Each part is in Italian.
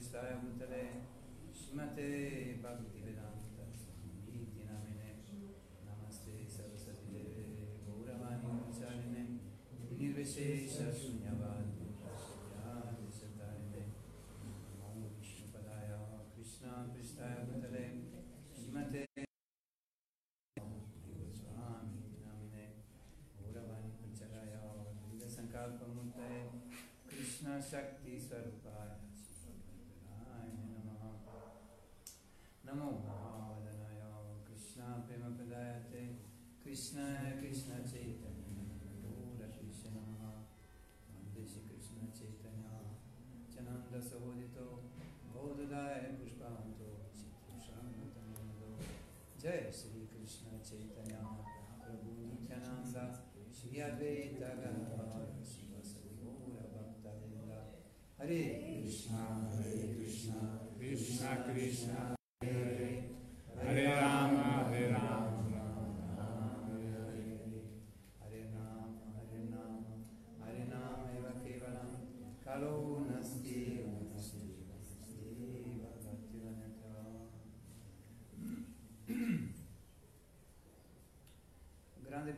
Krishna Pristaya Bhutale Shimate Bhakti Vedanta Iti Namine Namaste Saraswati Deve Gauravani Pracharine Nirvishesha Shunyavadi Prashyadi Satarine Namo Vishnu Padaya Krishna Pristaya Bhutale Shimate Krishna Shakti Swarupaya Krishna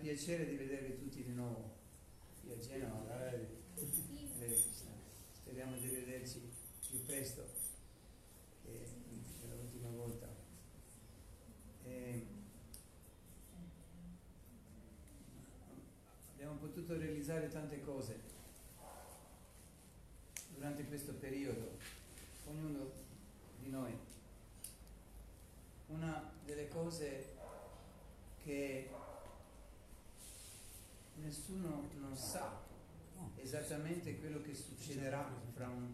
piacere di vedervi tutti di nuovo qui a Genova. Hare Krishna. Speriamo di vederci più presto che l'ultima volta. E abbiamo potuto realizzare tante cose durante questo periodo, ognuno di noi. Una delle cose che nessuno non sa esattamente quello che succederà fra un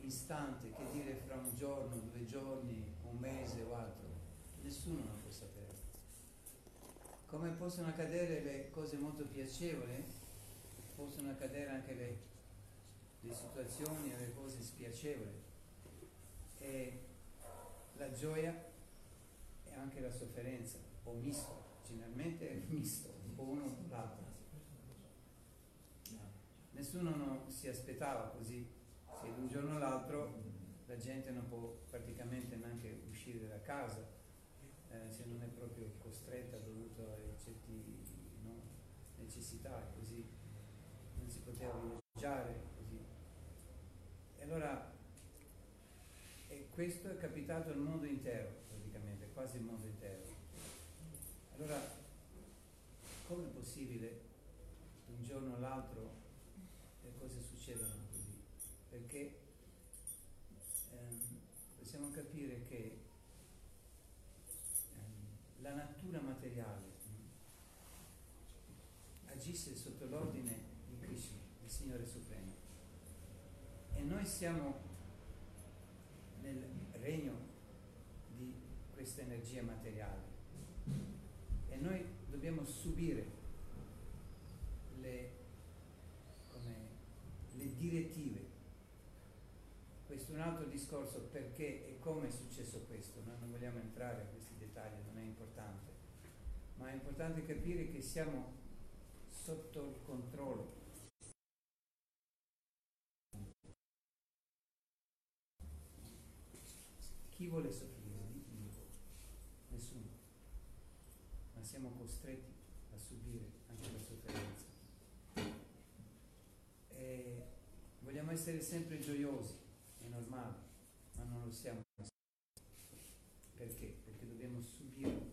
istante, che dire fra un giorno, due giorni, un mese o altro. Nessuno lo può sapere. Come possono accadere le cose molto piacevoli, possono accadere anche le, le situazioni e le cose spiacevoli. E la gioia e anche la sofferenza, o misto, generalmente è misto, o uno o l'altro. Nessuno non si aspettava così, se da un giorno all'altro la gente non può praticamente neanche uscire da casa, eh, se non è proprio costretta dovuto a certe no, necessità, così non si poteva viaggiare, così. E allora e questo è capitato al mondo intero, praticamente, quasi il mondo intero. Allora, come è possibile un giorno all'altro le la natura materiale mh, agisce sotto l'ordine di Krishna, il Signore Supremo. E noi siamo nel regno di questa energia materiale e noi dobbiamo subire le, come, le direttive. Questo è un altro discorso perché e come è successo questo, noi non vogliamo entrare in questi dettagli, non è importante, ma è importante capire che siamo sotto il controllo Chi vuole soffrire? Voi. Nessuno. Ma siamo costretti a subire anche la sofferenza. E vogliamo essere sempre gioiosi, è normale, ma non lo siamo. Perché? Perché dobbiamo subire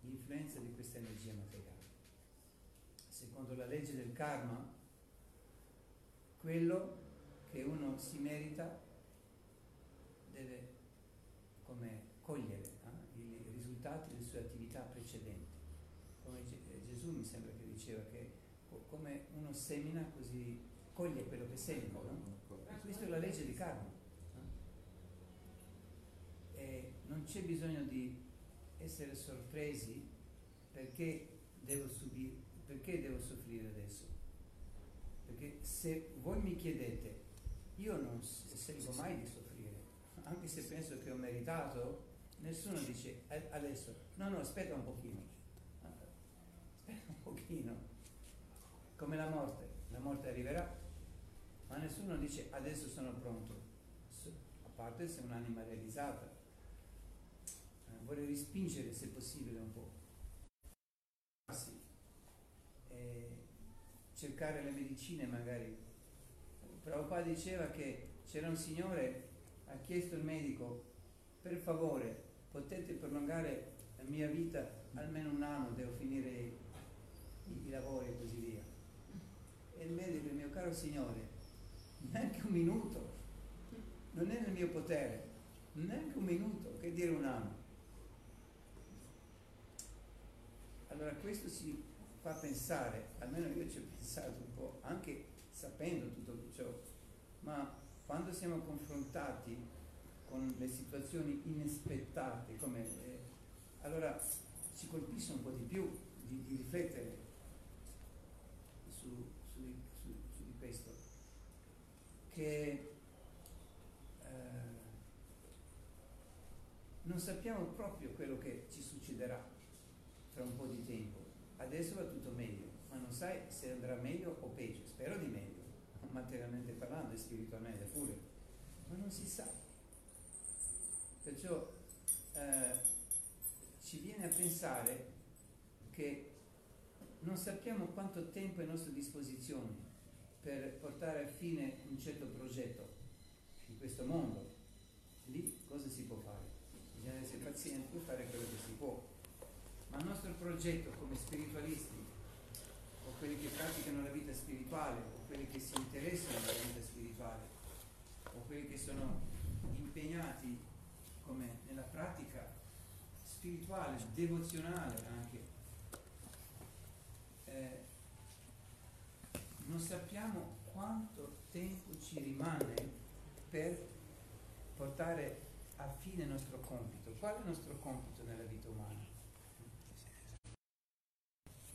l'influenza di questa energia materiale. Secondo la legge del karma, quello che uno si merita deve come cogliere eh, i risultati delle sue attività precedenti. Come Gesù mi sembra che diceva che come uno semina così coglie quello che semina. No? Questa è la legge di karma. Eh? E non c'è bisogno di essere sorpresi perché devo subire, perché devo soffrire adesso? Perché se voi mi chiedete, io non scelgo mai di soffrire, anche se penso che ho meritato, nessuno dice adesso, no, no, aspetta un pochino, aspetta un pochino, come la morte, la morte arriverà, ma nessuno dice adesso sono pronto, a parte se è un'anima realizzata, eh, vorrei rispingere se possibile un po'. Cercare le medicine magari. Prabhupada diceva che c'era un signore, ha chiesto al medico, per favore potete prolungare la mia vita almeno un anno, devo finire i, i lavori e così via. E il medico, mio caro signore, neanche un minuto, non è nel mio potere, neanche un minuto, che dire un anno. Allora questo ci fa pensare, almeno io ci ho pensato un po', anche sapendo tutto ciò, ma quando siamo confrontati con le situazioni inaspettate, come, eh, allora ci colpisce un po' di più di, di riflettere su, su, su, su, di questo, che eh, non sappiamo proprio quello che ci succederà tra un po' di tempo. Adesso va tutto meglio, ma non sai se andrà meglio o peggio. Spero di meglio, materialmente parlando e spiritualmente pure, ma non si sa. Perciò eh, ci viene a pensare che non sappiamo quanto tempo è a nostra disposizione per portare a fine un certo progetto in questo mondo. Lì cosa si può fare? Bisogna essere pazienti e fare quello che si può. Ma il nostro progetto come spiritualisti, o quelli che praticano la vita spirituale, o quelli che si interessano alla vita spirituale, o quelli che sono impegnati come nella pratica spirituale, devozionale anche, eh, non sappiamo quanto tempo ci rimane per portare a fine il nostro compito. Qual è il nostro compito nella vita umana?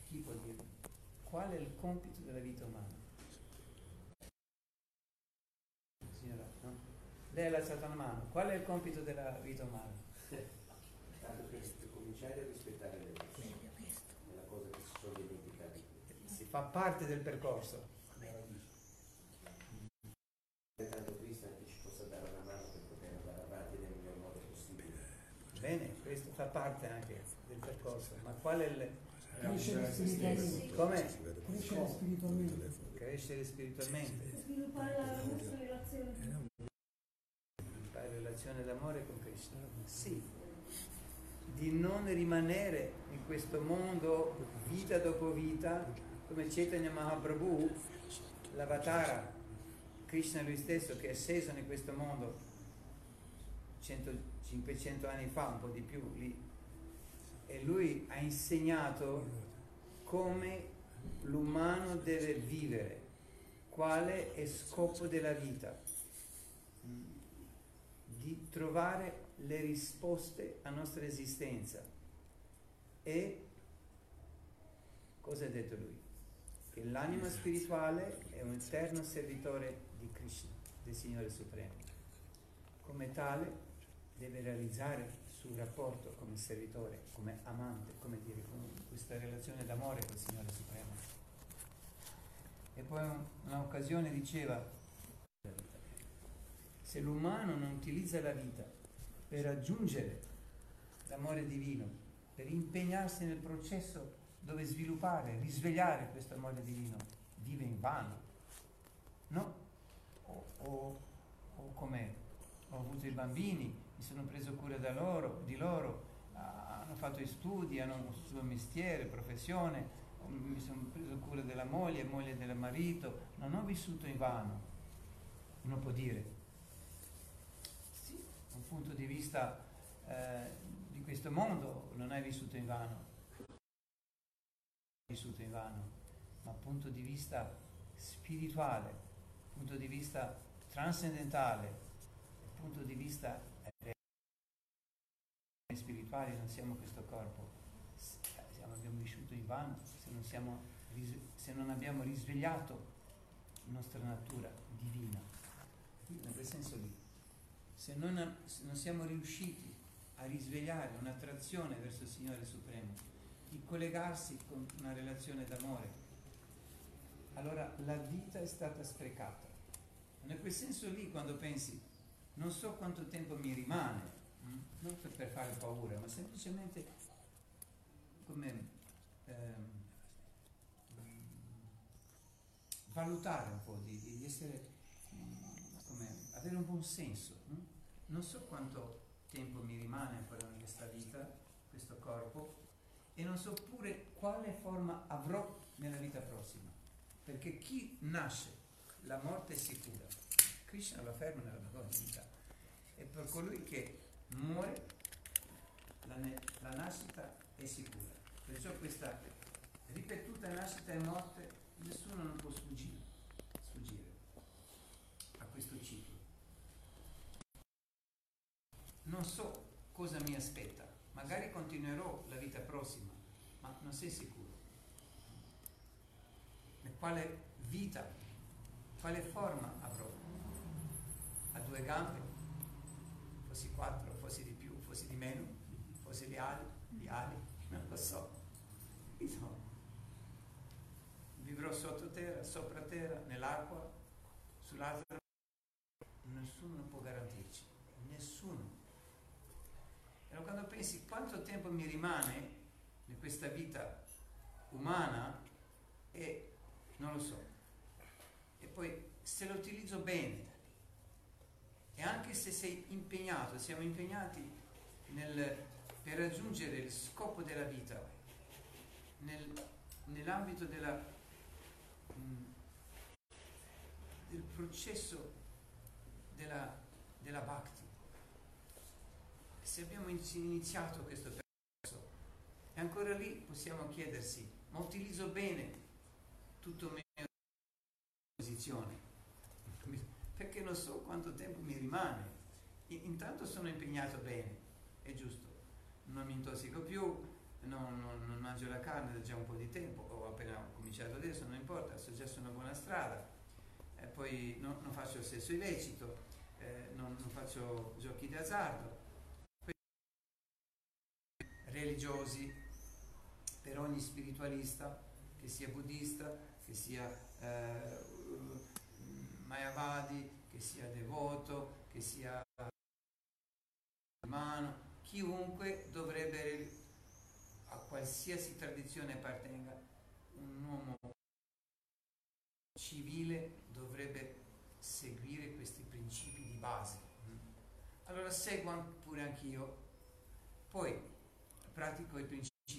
Chi può dirmi? Qual è il compito della vita umana? Signora, no? Lei ha alzato la mano. Qual è il compito della vita umana? Tanto per cominciare a rispettare le leggi. È la cosa che si sono dimenticati. Si fa parte del percorso. Tanto Cristo che ci possa dare una mano per poter andare avanti nel miglior modo possibile. Bene, questo fa parte anche del percorso. Ma qual è il, Crescere spiritualmente. Come? Crescere spiritualmente. Crescere spiritualmente, Sviluppare la nostra relazione. fare relazione d'amore con Krishna. Sì, di non rimanere in questo mondo vita dopo vita, come Chaitanya Mahaprabhu, l'avatara, Krishna lui stesso che è sceso in questo mondo 100, 500 anni fa, un po' di più lì, e lui ha insegnato come l'umano deve vivere, quale è scopo della vita, di trovare le risposte alla nostra esistenza. E cosa ha detto lui? Che l'anima spirituale è un eterno servitore di Krishna, del Signore Supremo. Come tale deve realizzare suo rapporto come servitore, come amante, come dire, con questa relazione d'amore con il Signore Supremo. E poi un- un'occasione diceva, se l'umano non utilizza la vita per raggiungere l'amore divino, per impegnarsi nel processo dove sviluppare, risvegliare questo amore divino, vive in vano. No? O, o, o come ho avuto i bambini, mi sono preso cura loro, di loro, hanno fatto gli studi, hanno un suo mestiere, professione, mi sono preso cura della moglie, moglie del marito, non ho vissuto in vano. Uno può dire, sì, un punto di vista eh, di questo mondo non hai vissuto in vano, vissuto in vano, ma punto di vista spirituale, punto di vista trascendentale, punto di vista spirituale non siamo questo corpo, siamo- abbiamo vissuto in vano se non siamo se non abbiamo risvegliato la nostra natura divina, in quel senso lì, se non, se non siamo riusciti a risvegliare un'attrazione verso il Signore Supremo, di collegarsi con una relazione d'amore, allora la vita è stata sprecata. In quel senso lì, quando pensi, non so quanto tempo mi rimane, non per, fare paura, ma semplicemente come ehm, valutare un po', di, di essere, mm, come, avere un buon senso. Non so quanto tempo mi rimane ancora in questa vita, questo corpo, e non so pure quale forma avrò nella vita prossima. Perché chi nasce, la morte è sicura. Krishna lo afferma nella Bhagavad Gita. E per colui che muore, la, la nascita è sicura. Perciò questa ripetuta nascita e morte, nessuno non può sfuggire, sfuggire a questo ciclo. Non so cosa mi aspetta, magari continuerò la vita prossima, ma non sei sicuro. E quale vita, quale forma avrò? A due gambe, fossi quattro, fossi di di meno, fossi le ali, gli ali, non lo so. No. Vivrò sottoterra, sopra terra, nell'acqua, sull'altra. Nessuno può garantirci, nessuno. E allora quando pensi quanto tempo mi rimane in questa vita umana, e non lo so. E poi se lo utilizzo bene, e anche se sei impegnato, siamo impegnati nel, per raggiungere il scopo della vita, nel, nell'ambito della, mh, del processo della, della bhakti. Se abbiamo iniziato questo percorso e ancora lì possiamo chiedersi, ma utilizzo bene tutto il mio posizione? Perché non so quanto tempo mi rimane. Intanto sono impegnato bene, è giusto. Non mi intossico più, non, non, non, mangio la carne da già un po' di tempo, ho appena cominciato adesso, non importa, sto già su una buona strada, e poi non, non faccio sesso illecito, eh, non, non, faccio giochi d'azzardo. Religiosi, per ogni spiritualista, che sia buddista, che sia eh, mayavadi, che sia devoto, che sia umano, chiunque dovrebbe a qualsiasi tradizione appartenga, un uomo civile dovrebbe seguire questi principi di base. Allora seguo pure anch'io, poi pratico i principi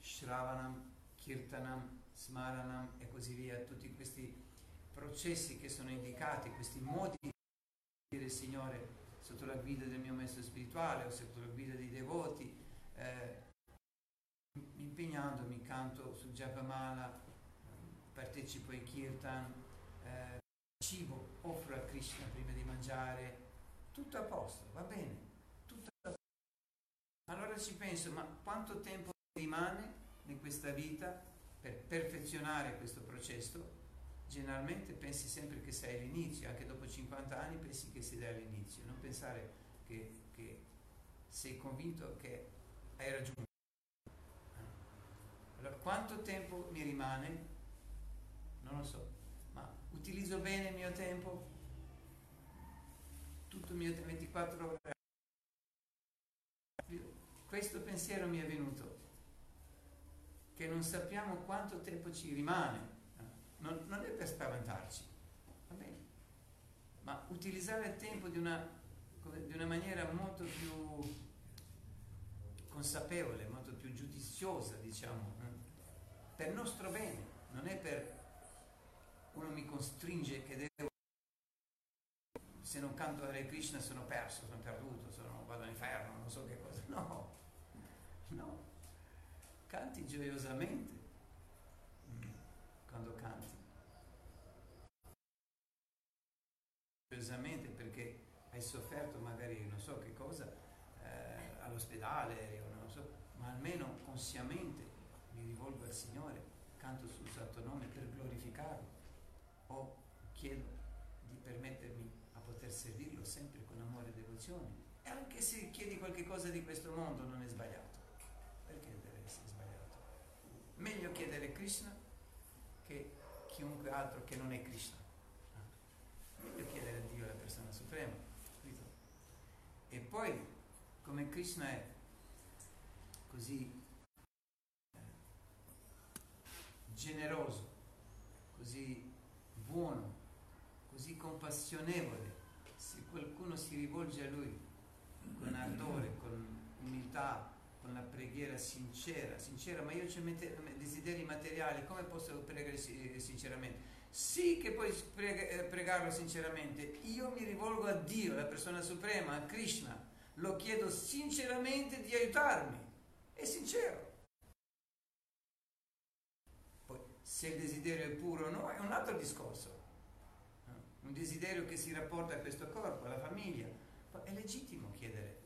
Shravanam, Kirtanam, Smaranam e così via, tutti questi processi che sono indicati, questi modi di dire Signore sotto la guida del mio maestro spirituale o sotto la guida dei devoti. Eh, impegnandomi, canto sul Japamala, partecipo ai kirtan, eh, cibo, offro a Krishna prima di mangiare, tutto a posto, va bene, tutto a posto. Allora ci penso, ma quanto tempo rimane in questa vita per perfezionare questo processo? Generalmente pensi sempre che sei all'inizio, anche dopo 50 anni pensi che sei all'inizio, non pensare che, che sei convinto che hai raggiunto. Allora, quanto tempo mi rimane? Non lo so, ma utilizzo bene il mio tempo? Tutto il mio 24 ore? Questo pensiero mi è venuto, che non sappiamo quanto tempo ci rimane. Non, non è per spaventarci, va bene, ma utilizzare il tempo di una, di una maniera molto più consapevole, molto più giudiziosa, diciamo, per il nostro bene, non è per uno mi costringe che devo se non canto Hare Krishna sono perso, sono perduto, sono, vado all'inferno, non so che cosa. No, no, canti gioiosamente quando canti. Gioiosamente perché hai sofferto magari non so che cosa eh, all'ospedale so, ma almeno consciamente mi rivolgo al Signore canto sul santo nome per glorificarlo o chiedo di permettermi a poter servirlo sempre con amore e devozione. E anche se chiedi qualche cosa di questo mondo non è sbagliato. Perché deve essere sbagliato? Meglio chiedere Krishna chiunque altro che non è Krishna. Meglio chiedere a Dio, la persona suprema. capito? E poi, come Krishna è così eh, generoso, così buono, così compassionevole, se qualcuno si rivolge a lui con ardore, con umiltà, preghiera sincera, sincera, ma io ho desideri materiali, come posso pregare sinceramente? Sì che puoi preg- pregarlo sinceramente, io mi rivolgo a Dio, la persona suprema, a Krishna, lo chiedo sinceramente di aiutarmi, è sincero. Poi se il desiderio è puro o no è un altro discorso, un desiderio che si rapporta a questo corpo, alla famiglia, è legittimo chiedere.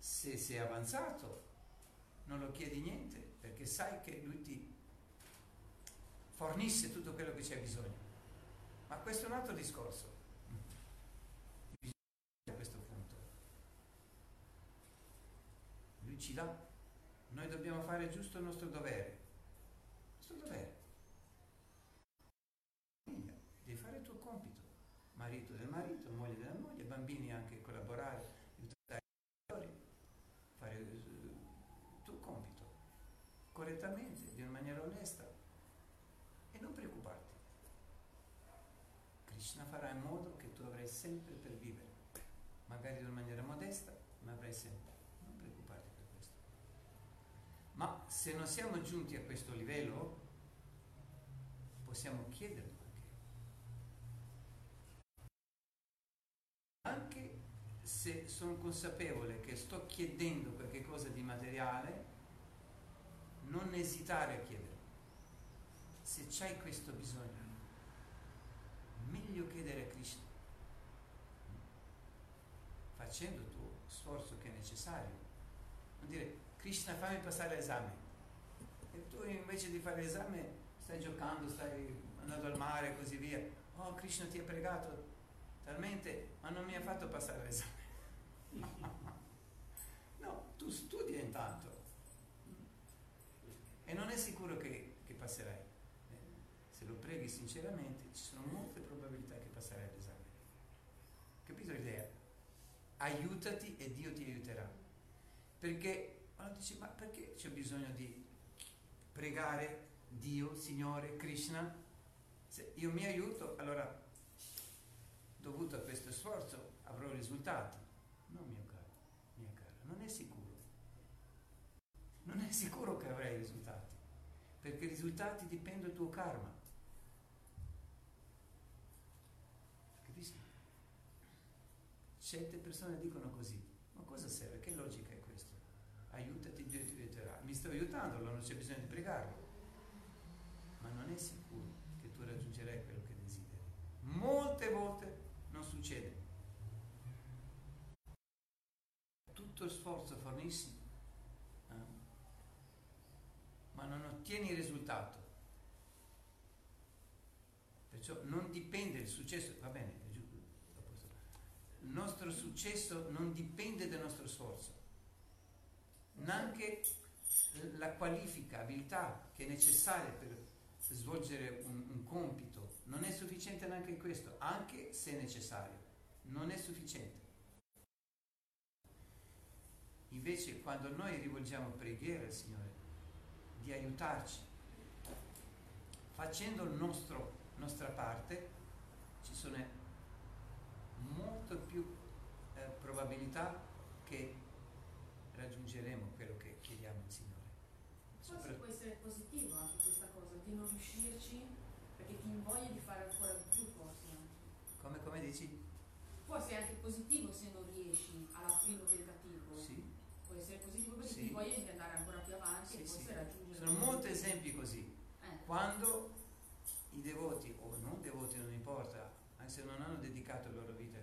Se sei avanzato, non lo chiedi niente, perché sai che lui ti fornisce tutto quello che c'è bisogno. Ma questo è un altro discorso. A questo punto. Lui ci dà. Noi dobbiamo fare giusto il nostro dovere. Il nostro dovere. Devi fare il tuo compito. Marito del marito, moglie della moglie, bambini anche collaborare, aiutare i genitori, fare il tuo compito correttamente, di una maniera onesta e non preoccuparti. Krishna farà in modo che tu avrai sempre per vivere, magari in maniera modesta, ma avrai sempre. Non preoccuparti per questo. Ma se non siamo giunti a questo livello, possiamo chiederlo anche. Anche se sono consapevole che sto chiedendo qualche cosa di materiale, non esitare a chiedere. Se c'hai questo bisogno, meglio chiedere a Krishna, facendo il tuo sforzo che è necessario. Non dire, Krishna fammi passare l'esame. E tu invece di fare l'esame stai giocando, stai andando al mare e così via. Oh, Krishna ti ha pregato talmente, ma non mi ha fatto passare l'esame. no, tu studia intanto e non è sicuro che, che passerai. Eh, se lo preghi sinceramente, ci sono molte probabilità che passerai l'esame. Capito l'idea? Aiutati e Dio ti aiuterà. Perché, allora dici, ma perché c'è bisogno di pregare Dio, Signore, Krishna? Se io mi aiuto, allora, dovuto a questo sforzo, avrò risultati. No, mio caro, mia cara, non è sicuro non è sicuro che avrai risultati, perché i risultati dipendono dal tuo karma. Capisci? Certe persone dicono così, ma cosa serve? Che logica è questa? Aiutati, Dio ti aiuterà. Mi sto aiutando, allora non c'è bisogno di pregarlo. Ma non è sicuro che tu raggiungerai quello che desideri. Molte volte non succede. Tutto sforzo fornisci ma non ottieni il risultato. Perciò non dipende il successo, va bene, il nostro successo non dipende dal nostro sforzo, neanche la qualifica, abilità che è necessaria per svolgere un, un compito, non è sufficiente neanche questo, anche se necessario, non è sufficiente. Invece quando noi rivolgiamo preghiera al Signore, di aiutarci. Facendo la nostra parte ci sono molto più eh, probabilità che raggiungeremo quello che chiediamo al Signore. Forse può essere positivo anche questa cosa, di non riuscirci perché ti invoglia di fare ancora di più forse. Come, come dici? Forse è anche positivo se non riesci alla primo tentativo. Sì può essere positivo perché sì. ti voglia di andare ancora più avanti sì, e forse sì. raggiungere. Sono molti esempi così. Eh. Quando i devoti, o non devoti, non importa, anche se non hanno dedicato la loro vita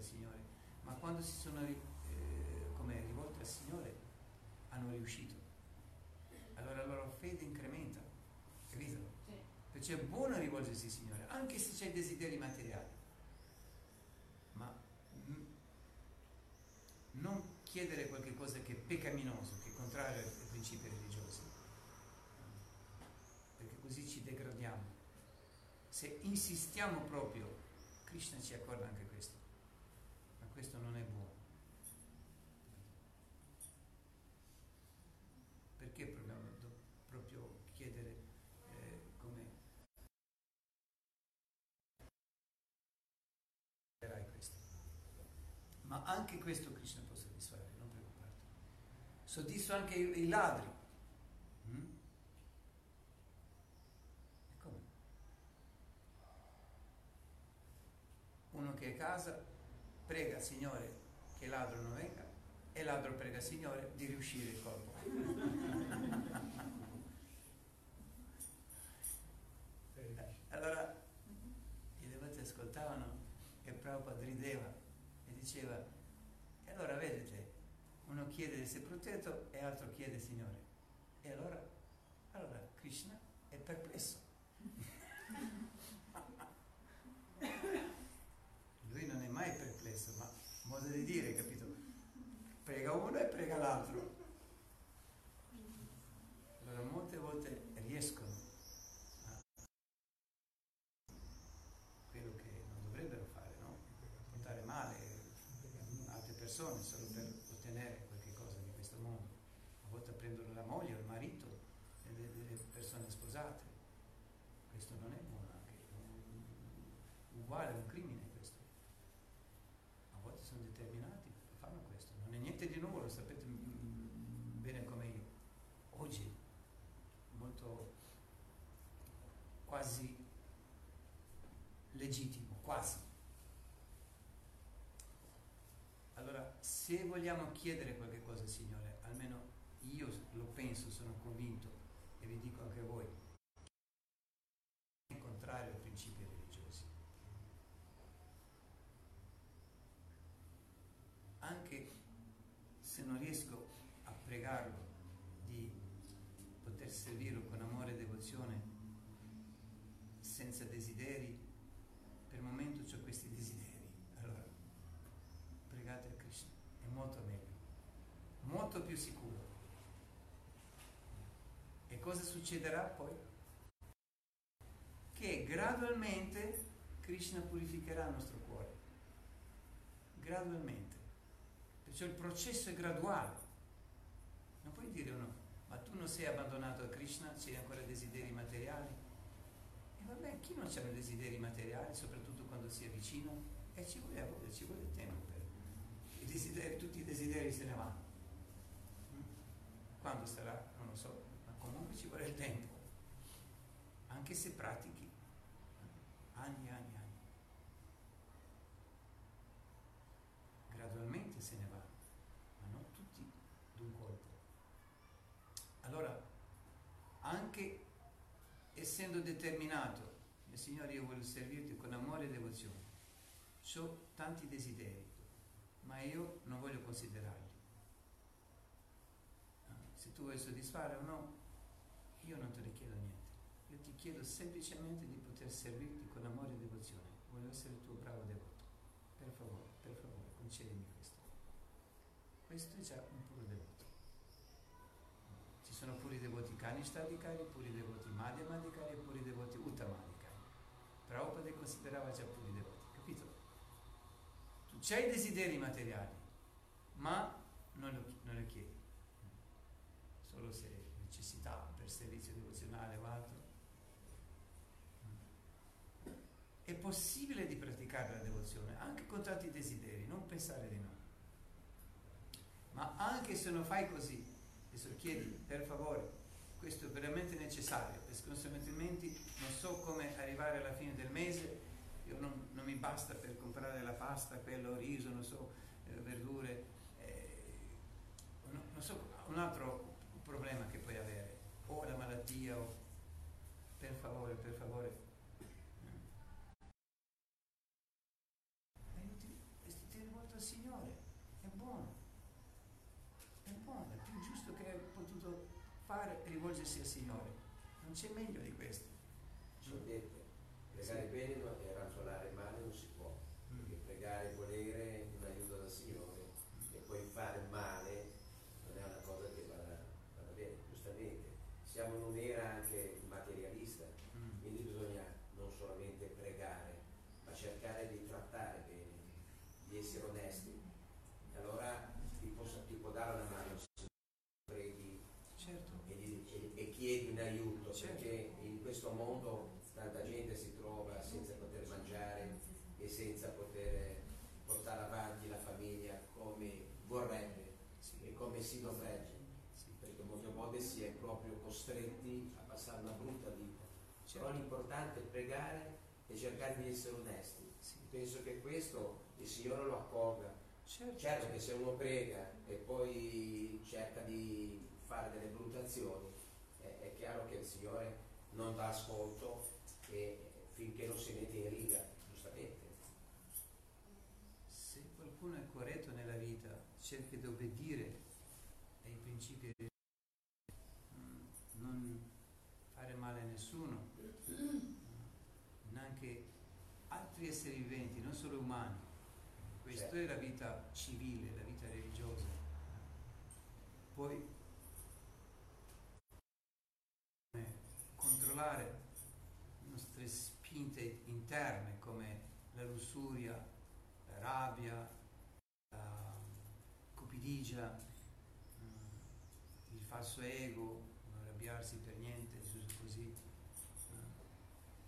quando si sono eh, come rivolti al Signore, hanno riuscito. Allora la loro fede incrementa. E Perciò è buono rivolgersi al Signore, anche se c'è desideri materiali. Ma mm, non chiedere qualcosa che è peccaminoso, che è contrario ai principi religiosi, perché così ci degradiamo. Se insistiamo proprio, Krishna ci accorda anche questo, ma questo non è buono. Perché proviamo do- proprio chiedere eh, come farai questo? Ma anche questo Krishna può soddisfare, non preoccuparti. Soddisfa anche i, i ladri. Mm? E come? Uno che è a casa prega Signore che il ladro non venga e il ladro prega Signore di riuscire il corpo. allora i devoti ascoltavano e Prabhupada rideva e diceva allora vedete uno chiede di essere protetto e l'altro chiede Signore e allora, allora Krishna è perplesso lui non è mai perplesso ma modo di dire capito prega uno e prega l'altro allora molte volte riescono a quello che non dovrebbero fare, no? Portare male altre persone solo per ottenere qualche cosa di questo mondo. A volte prendono la moglie o il marito delle, delle sposate. Questo non è buono anche. Uguale, è un crimine questo. A volte sono determinati, fanno questo. Non è niente di nuovo, lo sapete bene come io. Oggi molto quasi legittimo, quasi. Allora, se vogliamo chiedere qualche cosa Signore, almeno io lo penso, sono convinto, e vi dico anche voi, è contrario ai principi religiosi. Anche se non riesco a pregarlo di poter servirlo con amore e devozione, senza desideri, per il momento ho questi desideri. Allora, pregate a Krishna, è molto meglio, molto più sicuro. E cosa succederà poi? Che gradualmente Krishna purificherà il nostro cuore. Gradualmente. Perciò il processo è graduale. Non puoi dire uno, ma tu non sei abbandonato a Krishna, c'hai ancora desideri materiali? E vabbè, chi non ha desideri materiali, soprattutto quando si avvicina? E ci vuole ci vuole tempo per... I desideri, tutti i desideri se ne vanno. Quando sarà? Non lo so, ci vuole il tempo. Anche se pratichi. Anni e anni e anni. Gradualmente se ne vanno, ma non tutti d'un colpo. Allora, anche essendo determinato, mio Signore, io voglio servirti con amore e devozione, ho tanti desideri, ma io non voglio considerarli. Ah, Se tu vuoi soddisfare o no, io non te ne chiedo niente. Io ti chiedo semplicemente di poter servirti con amore e devozione. Voglio essere il tuo bravo devoto. Per favore, per favore, concedimi questo. Questo è già un puro devoto. Ci sono puri devoti Kanishtadikari, puri devoti Madhyamadikari e puri devoti Uttamadikari. Prabhupada li considerava già puri devoti, capito? Tu c'hai desideri materiali, ma non lo, non lo chiedi. Solo se necessità per servizio devozionale o altro. È possibile di praticare la devozione anche con tanti desideri, non pensare di no. Ma anche se non fai così, adesso chiedi per favore, questo è veramente necessario, altrimenti non so come arrivare alla fine del mese, non, non mi basta per comprare la pasta, quello, riso, non so, eh, verdure, eh, non, non so, un altro problema che meglio si è proprio costretti a passare una brutta vita. Però Certo. l'importante è pregare e cercare di essere onesti. Sì. Penso che questo il Signore lo accolga. Certo. Certo che se uno prega e poi cerca di fare delle brutte azioni, è, è chiaro che il Signore non dà ascolto e finché non si mette in riga, giustamente. Se qualcuno è corretto nella vita, cerca di obbedire ai principi di Mm, non fare male a nessuno, mm, neanche altri esseri viventi, non solo umani. È la vita civile, la vita religiosa. Poi controllare le nostre spinte interne come la lussuria, la rabbia, la cupidigia, mm, il falso ego, non arrabbiarsi per niente, giusto così, eh,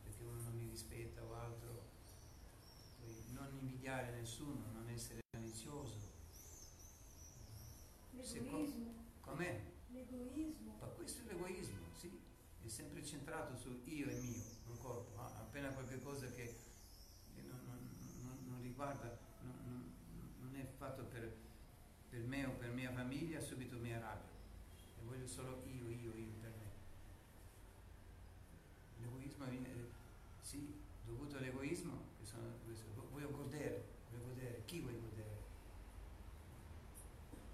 perché uno non mi rispetta o altro. Poi non invidiare nessuno, non essere malizioso. L'egoismo. Com'è? L'egoismo. Ma questo è l'egoismo, sì, è sempre centrato su io e mio, un corpo. Appena qualche cosa che non, non- non- riguarda, non- non è fatto per, per me o per mia famiglia, subito mi arrabbio. E voglio solo io, io, io per me. L'egoismo viene, sì, dovuto all'egoismo, che sono, questo, voglio godere, voglio godere, chi vuoi godere?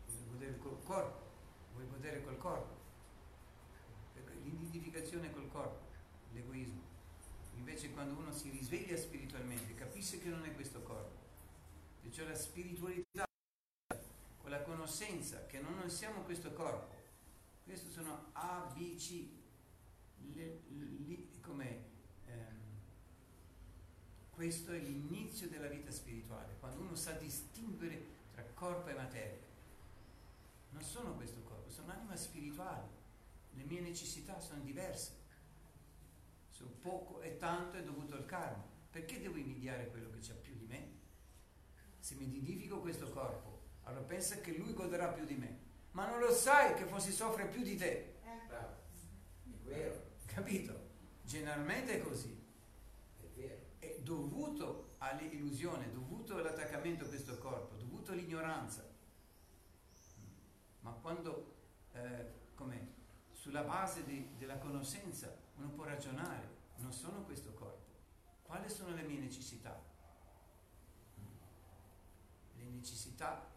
Voglio godere col corpo, vuoi godere col corpo. Ecco, L'identificazione col corpo, l'egoismo. Invece quando risveglia spiritualmente, capisce che non è questo corpo, e cioè la spiritualità, con la conoscenza che non siamo questo corpo. Questi sono A, B, C. Com'è? Ehm, questo è l'inizio della vita spirituale, quando uno sa distinguere tra corpo e materia. Non sono questo corpo, sono anima spirituale. Le mie necessità sono diverse. Se ho poco e tanto è dovuto al karma. Perché devo invidiare quello che ha più di me? Se mi identifico questo corpo, allora pensa che lui goderà più di me. Ma non lo sai che forse soffre più di te. Bravo, è vero, Capito? Generalmente è così. è vero. È dovuto all'illusione, dovuto all'attaccamento a questo corpo, dovuto all'ignoranza. Ma quando, eh, com'è? sulla base di- della conoscenza uno può ragionare, non sono questo corpo. Quali sono le mie necessità? Le necessità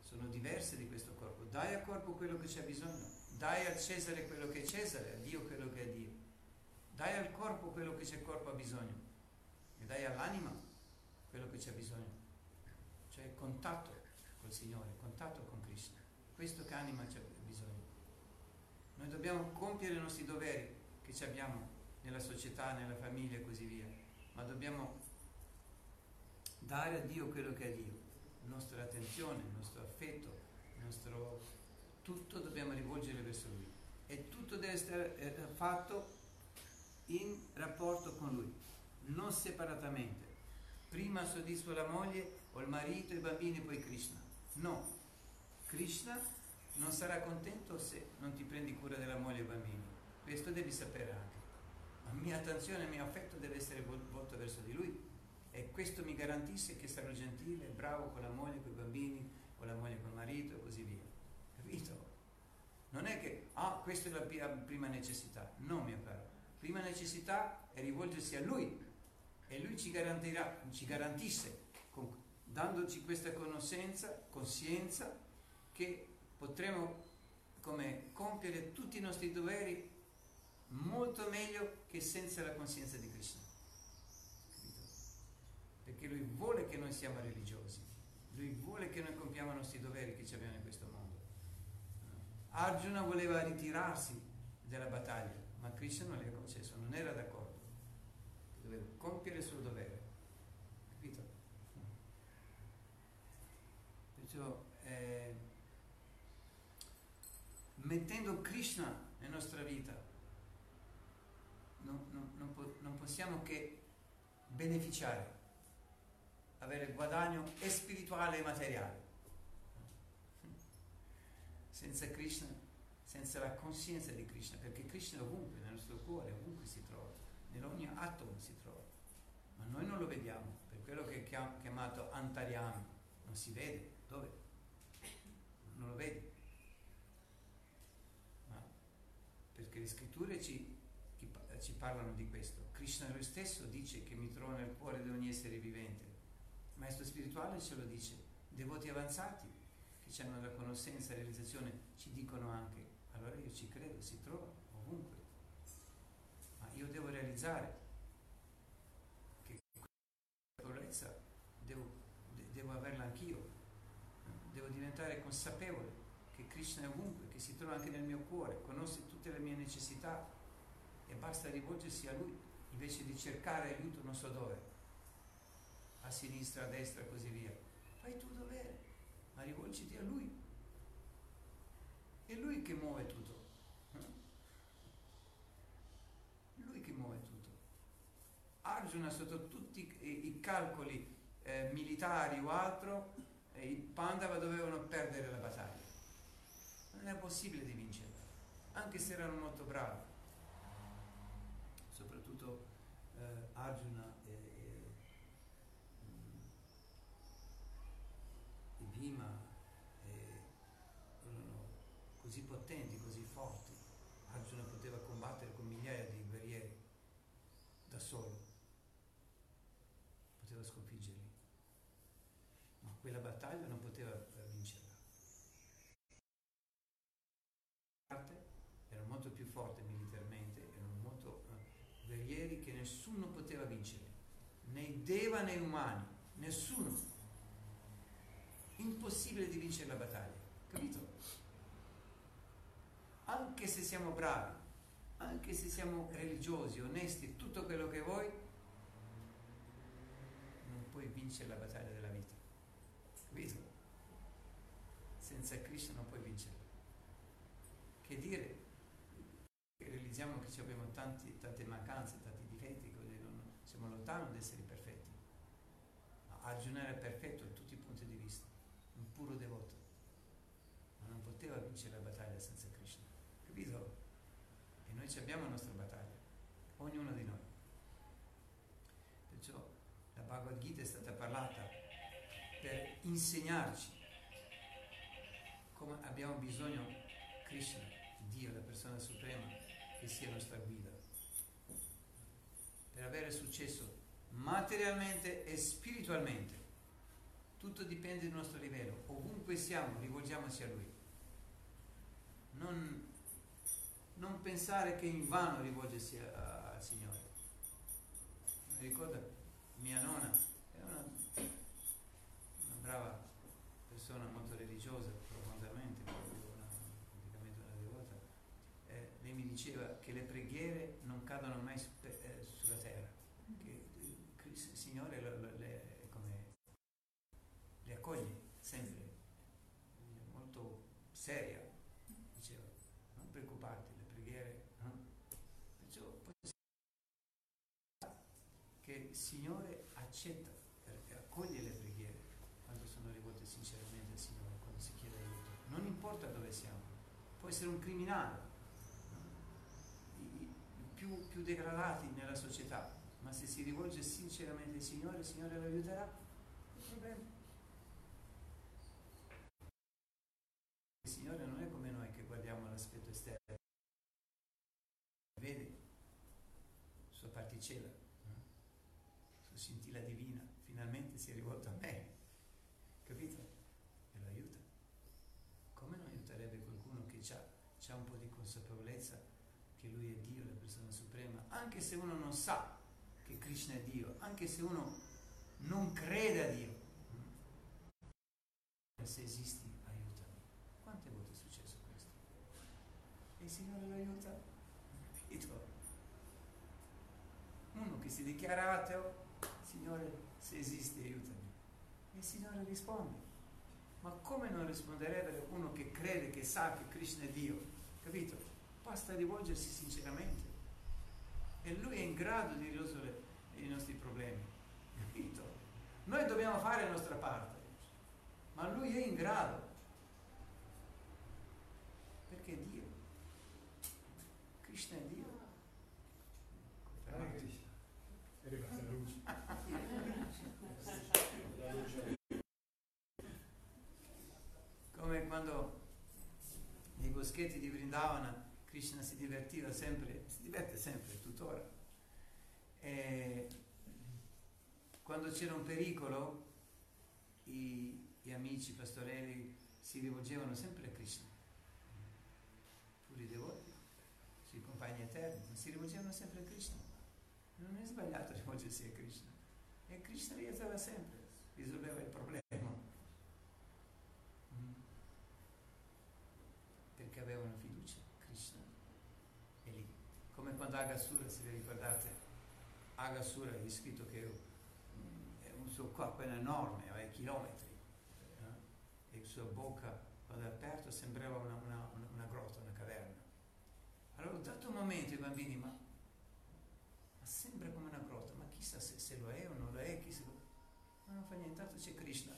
sono diverse di questo corpo. Dai al corpo quello che c'è bisogno, dai al Cesare quello che è Cesare, a Dio quello che è Dio. Dai al corpo quello che c'è corpo ha bisogno e dai all'anima quello che c'è bisogno. Cioè contatto col Signore, contatto con Krishna. Questo che anima c'è bisogno. Noi dobbiamo compiere i nostri doveri che ci abbiamo nella società, nella famiglia e così via, ma dobbiamo dare a Dio quello che è Dio, la nostra attenzione, il nostro affetto, il nostro tutto dobbiamo rivolgere verso Lui e tutto deve essere eh, fatto in rapporto con Lui, non separatamente. Prima soddisfo la moglie o il marito, i bambini, poi Krishna. No, Krishna non sarà contento se non ti prendi cura della moglie e bambini. Questo devi sapere anche. La mia attenzione, il mio affetto deve essere vol- volto verso di Lui e questo mi garantisce che sarò gentile, bravo con la moglie, con i bambini, con la moglie, con il marito e così via. Capito? Non è che, ah, questa è la prima necessità. No, mio caro. Prima necessità è rivolgersi a Lui e Lui ci garantirà, ci garantisce, con- dandoci questa conoscenza, coscienza, che potremo come compiere tutti i nostri doveri molto meglio che senza la coscienza di Krishna. Capito? Perché lui vuole che noi siamo religiosi, lui vuole che noi compiamo i nostri doveri che ci abbiamo in questo mondo. Arjuna voleva ritirarsi dalla battaglia, ma Krishna non le ha concesso, non era d'accordo. Doveva compiere il suo dovere. Capito? Perciò eh, mettendo Krishna nella nostra vita non, po- non possiamo che beneficiare, avere guadagno e spirituale e materiale. Senza Krishna, senza la coscienza di Krishna, perché Krishna è ovunque, nel nostro cuore, ovunque si trova, in ogni atomo si trova, ma noi non lo vediamo, per quello che è chiam- chiamato Antaryami, non si vede, dove? Non lo vedi. Ma perché le scritture ci, ci parlano di questo. Krishna lui stesso dice che mi trovo nel cuore di ogni essere vivente. Il maestro spirituale ce lo dice. Devoti avanzati che hanno la conoscenza e la realizzazione ci dicono anche, allora io ci credo, si trova ovunque. Ma io devo realizzare che questa consapevolezza devo, de- devo averla anch'io. Devo diventare consapevole che Krishna è ovunque, che si trova anche nel mio cuore, conosce tutte le mie necessità e basta rivolgersi a Lui invece di cercare aiuto non so dove, a sinistra, a destra e così via. Fai tuo dovere, ma rivolgiti a Lui. È Lui che muove tutto. Lui che muove tutto. Arjuna sotto tutti i, calcoli eh, militari o altro, eh, i Pandava dovevano perdere la battaglia. Non era possibile di vincerla, anche se erano molto bravi. Soprattutto eh, Arjuna e, e, mm, e Bhima e- erano così potenti, così forti. Arjuna poteva combattere con migliaia di guerrieri da solo, poteva sconfiggerli, ma quella battaglia non poteva eh, vincerla. Parte Erano molto più forti militarmente, erano molto eh, guerrieri che nessuno poteva vincere, Deva né umani, nessuno. Impossibile di vincere la battaglia, capito? Anche se siamo bravi, anche se siamo religiosi, onesti, tutto quello che vuoi, non puoi vincere la battaglia della vita. Capito? Senza Krishna non puoi vincerla. Che dire? Realizziamo che abbiamo tanti- tante mancanze, tanti difetti, così non- siamo lontani da essere Arjuna era perfetto da tutti i punti di vista, un puro devoto. Ma non poteva vincere la battaglia senza Krishna. Capito? E noi ci abbiamo la nostra battaglia, ognuno di noi. Perciò la Bhagavad Gita è stata parlata per insegnarci come abbiamo bisogno Krishna, Dio, la persona suprema, che sia nostra guida. Per avere successo materialmente e spiritualmente. Tutto dipende dal nostro livello. Ovunque siamo, rivolgiamoci a Lui. Non, non pensare che in vano rivolgersi al Signore. Mi ricordo mia nonna, era una, una brava persona molto religiosa, profondamente, una, praticamente una devota. Eh, lei mi diceva che le preghiere non cadono mai su- eh, sulla terra, che eh, il Signore lo- lo- le, come, le accoglie sempre, È molto seria, diceva, non preoccuparti, le preghiere, no? perciò che il Signore accetta e accoglie le preghiere quando sono rivolte sinceramente al Signore, quando si chiede aiuto. Non importa dove siamo, può essere un criminale, i più, più degradati nella società, ma se si rivolge sinceramente al Signore, il Signore lo aiuterà. Non c'è problema. Il Signore non è come noi che guardiamo l'aspetto esterno, vede sua particella, no? sua scintilla divina, finalmente si è rivolto a me, capito? E lo aiuta. Come non aiuterebbe qualcuno che ha un po' di consapevolezza che lui è Dio, la persona suprema? Anche se uno non sa che Krishna è Dio, anche se uno non crede a Dio, se esisti aiutami. Quante volte è successo questo? E il Signore lo aiuta? Capito? Uno che si dichiara ateo, Signore, se esisti aiutami. E il Signore risponde. Ma come non risponderebbe uno che crede, che sa che Krishna è Dio? Capito? Basta rivolgersi sinceramente. E Lui è in grado di risolvere i nostri problemi. Capito? Noi dobbiamo fare la nostra parte, ma Lui è in grado. Perché è Dio. Krishna è Dio. È arrivata la luce. Come quando nei boschetti di Vrindavana Krishna si divertiva sempre, diverte sempre, tuttora. E quando c'era un pericolo, i, gli amici pastorelli si rivolgevano sempre a Krishna. Pure i devoti, i compagni eterni, si rivolgevano sempre a Krishna. Non è sbagliato rivolgersi a Krishna. E Krishna rientrava sempre, risolveva il problema. Mm. Perché avevano fiducia, Krishna è lì. Come quando Agasura, se vi ricordate, Agasura è descritto che è un suo corpo era enorme, aveva chilometri, eh? e la sua bocca, quando è aperto, sembrava una, una, una, grotta, una caverna. Allora, dato un momento, i bambini, ma, ma sembra come una grotta, ma chissà se, se lo è o non lo è, chissà. Ma non fa niente, tanto c'è Krishna.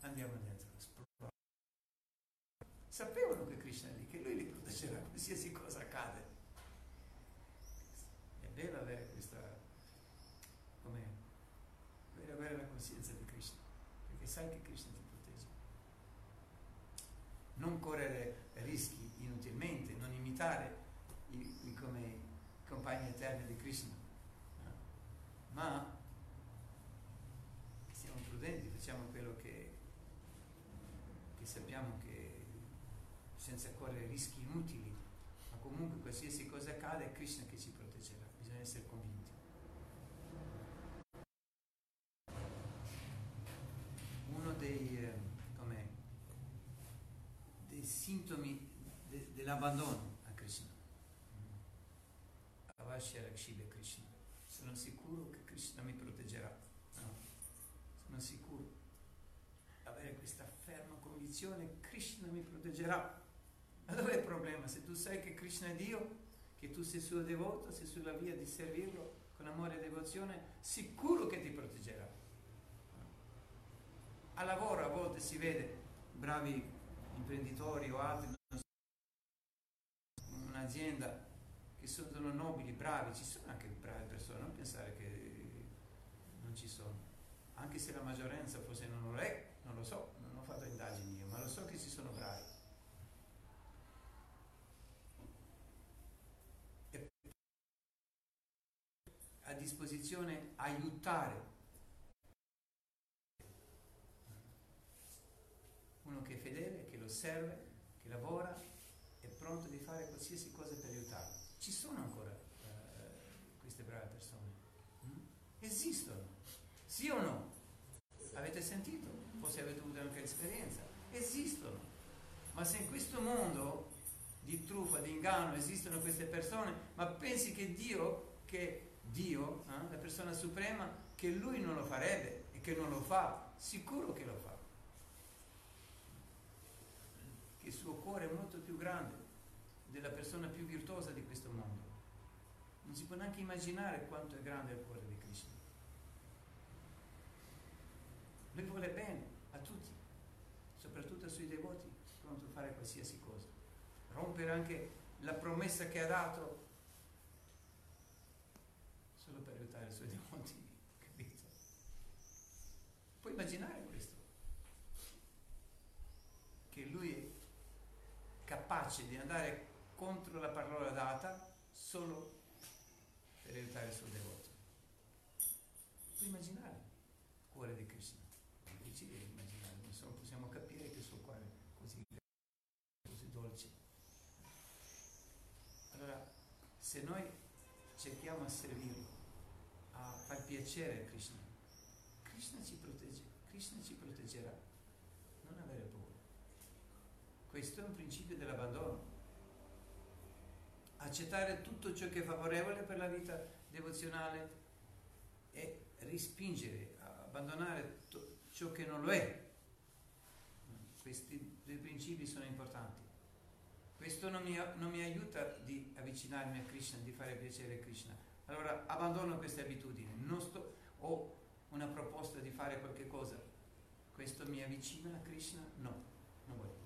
Andiamo dentro, esploriamo. Sapevano che Krishna è lì, che lui li proteggerà, qualsiasi cosa accade. È bello avere questa, come, bello avere la coscienza di Krishna, perché sai che Krishna ti protegge. Non correre rischi inutilmente, non imitare i, i come compagni eterni di Krishna, ma siamo prudenti, facciamo quello che, che sappiamo che senza correre rischi inutili, ma comunque qualsiasi cosa accade è Krishna che ci proteggerà, bisogna essere convinti. Uno dei, eh, come, dei sintomi dell'abbandono a Krishna, Avashya Rakshibe Krishna, sono sicuro che Krishna mi proteggerà, no? sono sicuro, avere questa ferma convinzione, Krishna mi proteggerà. Ma dov'è il problema? Se tu sai che Krishna è Dio, che tu sei suo devoto, sei sulla via di servirlo con amore e devozione, sicuro che ti proteggerà. A lavoro a volte si vede bravi imprenditori o altri, un'azienda che sono nobili, bravi, ci sono anche brave persone, non pensare che non ci sono. Anche se la maggioranza forse non lo è, non lo so, non ho fatto indagini io, ma lo so che ci sono bravi. E a disposizione aiutare uno che è fedele, che lo serve, che lavora, è pronto di fare qualsiasi cosa per aiutarlo. Ci sono ancora eh, queste brave persone. Mm? Esistono. Sì o no? Avete sentito? Forse avete avuto anche esperienza. Esistono. Ma se in questo mondo di truffa, di inganno esistono queste persone, ma pensi che Dio, che Dio, eh, la persona suprema, che Lui non lo farebbe e che non lo fa, sicuro che lo fa. Che il suo cuore è molto più grande della persona più virtuosa di questo mondo. Non si può neanche immaginare quanto è grande il cuore di Krishna. Lui vuole bene a tutti, soprattutto ai suoi devoti, pronto a fare qualsiasi cosa. Rompere anche la promessa che ha dato solo per aiutare i suoi devoti, capito? Puoi immaginare questo? Che lui è capace di andare contro la parola data solo per aiutare il suo devoto. Puoi immaginare il cuore di Krishna? È difficile immaginare, non so, possiamo capire che il suo cuore è così, così dolce. Allora, se noi cerchiamo a servirlo, a far piacere a Krishna, Krishna ci, protegge, Krishna ci proteggerà. Non avere paura. Questo è un principio dell'abbandono. Accettare tutto ciò che è favorevole per la vita devozionale e rispingere, abbandonare ciò che non lo è. Questi due principi sono importanti. Questo non mi, non mi aiuta di avvicinarmi a Krishna, di fare piacere a Krishna. Allora abbandono queste abitudini. Non sto, ho una proposta di fare qualche cosa. Questo mi avvicina a Krishna? No, non voglio.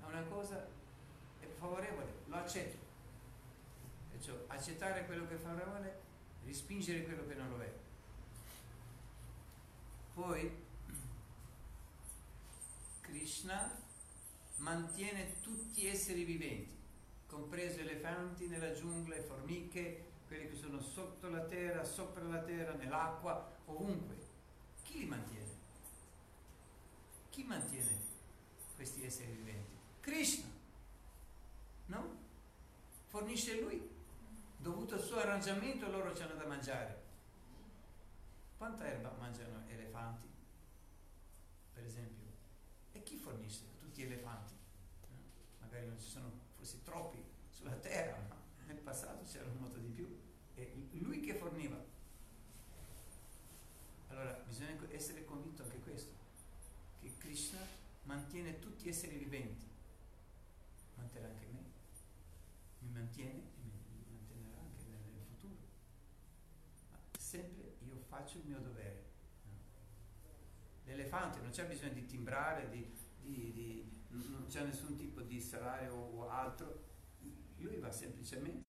È una cosa è favorevole, lo accetto. Perciò accettare quello che è favorevole, rispingere quello che non lo è. Poi Krishna mantiene tutti gli esseri viventi, compreso elefanti nella giungla, formiche, quelli che sono sotto la terra, sopra la terra, nell'acqua, ovunque. Chi li mantiene? Chi mantiene questi esseri viventi? Krishna, no? Fornisce lui. Dovuto al suo arrangiamento loro hanno da mangiare. Quanta erba mangiano elefanti, per esempio? E chi fornisce tutti gli elefanti? Magari non ci sono forse troppi sulla terra, ma nel passato c'erano molto di più. È lui che forniva. Allora bisogna essere convinto anche questo, che Krishna mantiene tutti gli esseri viventi, manterrà anche me, mi mantiene e mi manterrà anche nel futuro. Ma sempre io faccio il mio dovere. L'elefante non c'è bisogno di timbrare, di, di, di, c'è nessun tipo di salario o altro, lui va semplicemente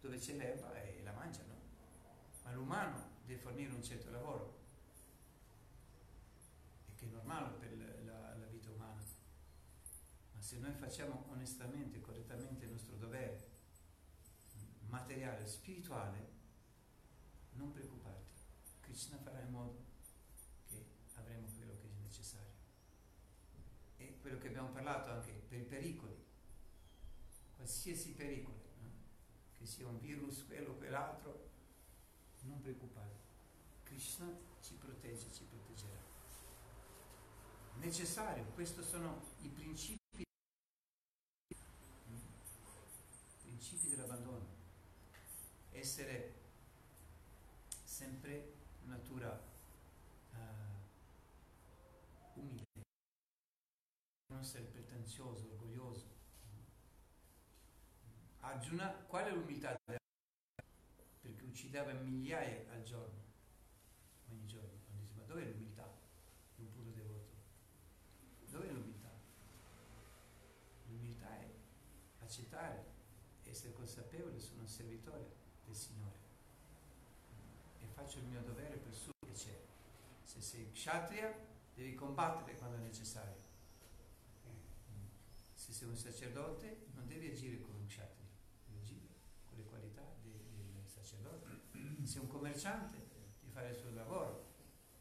dove c'è l'erba e la mangia, no? Ma l'umano deve fornire un certo lavoro, e che è normale per la, la vita umana. Ma se noi facciamo onestamente, correttamente il nostro dovere materiale, spirituale, non preoccuparti. Krishna farà in modo che avremo quello che è necessario. E quello che abbiamo parlato anche per i pericoli, qualsiasi pericolo, no? che sia un virus, quello quell'altro, non preoccupare. Krishna ci protegge, ci proteggerà. Necessario, questi sono i principi, principi dell'abbandono. Essere sempre natura uh, umile, non essere pretenzioso, orgoglioso. Arjuna, qual è l'umiltà? Perché uccideva migliaia al giorno, ogni giorno. Dice, ma dov'è l'umiltà di un puro devoto? Dov'è l'umiltà? L'umiltà è accettare, essere consapevole, sono un servitore del Signore e faccio il mio dovere per suo piacere. Se sei kshatriya, devi combattere quando è necessario. Se sei un sacerdote, non devi agire come un kshatriya, devi agire con le qualità del, del sacerdote. Se sei un commerciante, devi fare il suo lavoro.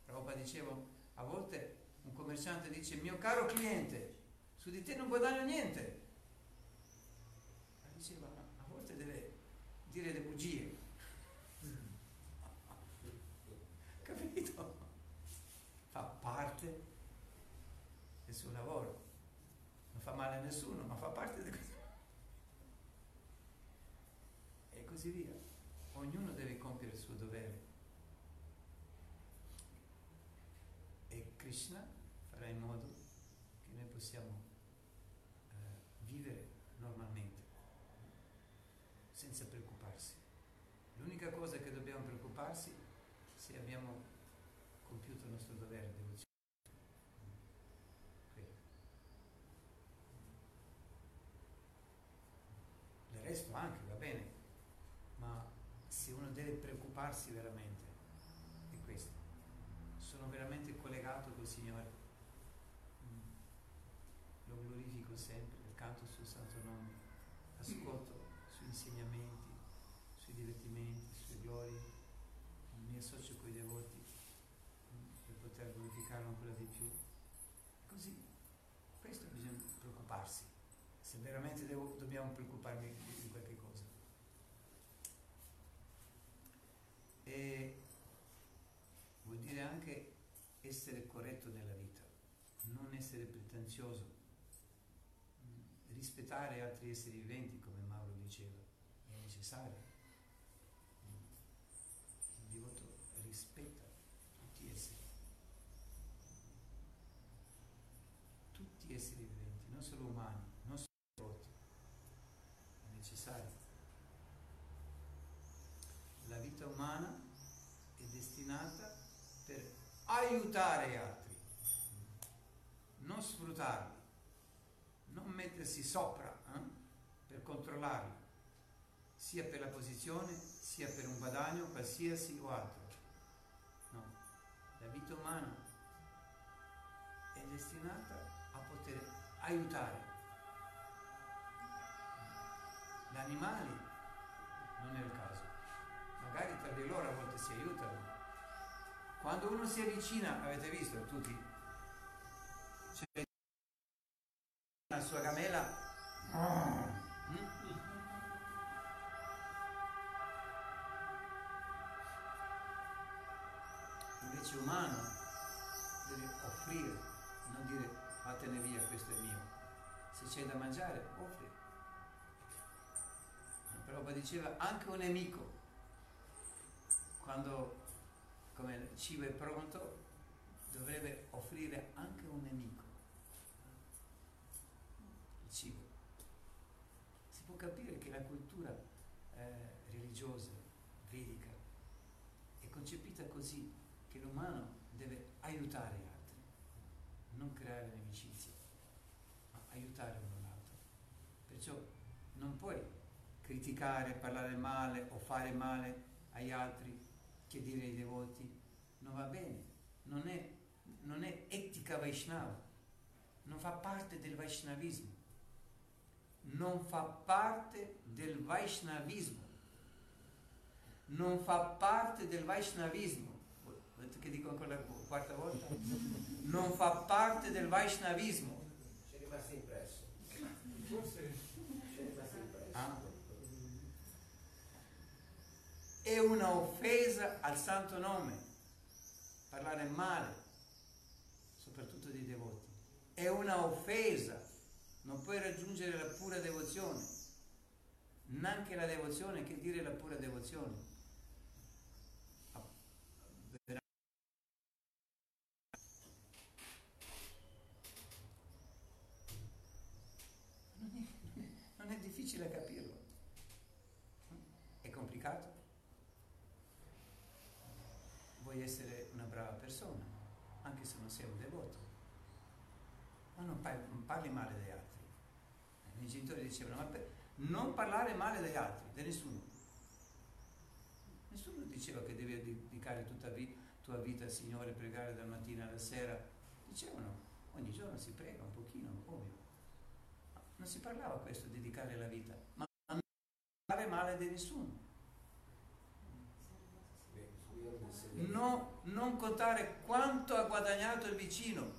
Prabhupada diceva, a volte un commerciante dice, mio caro cliente, su di te non guadagno niente. Ma diceva, a volte deve dire le bugie. Capito? Fa parte del suo lavoro. Non fa male a nessuno, ma fa parte di questo. E così via. Ognuno deve compiere il suo dovere. E Krishna farà in modo che noi possiamo eh, vivere normalmente, senza preoccuparsi. L'unica cosa che dobbiamo preoccuparsi se abbiamo compiuto il nostro dovere devozionale. Il resto anche va bene, ma se uno deve preoccuparsi veramente è questo. Sono veramente collegato col Signore. Lo glorifico sempre, canto sul santo nome, ascolto sui insegnamenti, sui divertimenti, sue glorie, mi associo con i devoti per poter glorificarlo ancora di più. Così, questo bisogna preoccuparsi, se veramente devo, dobbiamo preoccuparmi vuol dire anche essere corretto nella vita, non essere pretenzioso, rispettare altri esseri viventi, come Mauro diceva, è necessario. Aiutare gli altri, non sfruttarli, non mettersi sopra eh, per controllarli, sia per la posizione, sia per un guadagno qualsiasi o altro. No, la vita umana è destinata a poter aiutare. Gli animali non è il caso, magari tra di loro a volte si aiutano. Quando uno si avvicina, avete visto tutti, c'è la sua camela. mm? Invece umano deve offrire, non dire vattene via, questo è mio. Se c'è da mangiare, offri. Però diceva anche un nemico, quando come il cibo è pronto, dovrebbe offrire anche un nemico il cibo. Si può capire che la cultura eh, religiosa, vedica, è concepita così, che l'umano deve aiutare gli altri, non creare inimicizie, ma aiutare uno l'altro. Perciò non puoi criticare, parlare male o fare male agli altri che dire ai devoti, non va bene, non è, non è etica Vaishnava, non fa parte del Vaishnavismo, non fa parte del Vaishnavismo, non fa parte del Vaishnavismo, vedete che dico ancora la quarta volta? Non fa parte del Vaishnavismo. Ci è rimasto impresso. Forse Ci è rimasto impresso. Ah. È una offesa al santo nome, parlare male, soprattutto dei devoti. È una offesa, non puoi raggiungere la pura devozione, neanche la devozione, che dire la pura devozione. Ah, veramente. Non è, non è difficile capirlo. È complicato? Vuoi essere una brava persona, anche se non sei un devoto. Ma non parli, non parli male degli altri. I miei genitori dicevano, ma per- non parlare male degli altri, di nessuno. Nessuno diceva che devi dedicare tutta vi- tua vita al Signore, pregare dal mattino alla sera. Dicevano, ogni giorno si prega un pochino, ovvio. Ma Non si parlava questo, dedicare la vita, ma non parlare male di nessuno. No- non contare quanto ha guadagnato il vicino.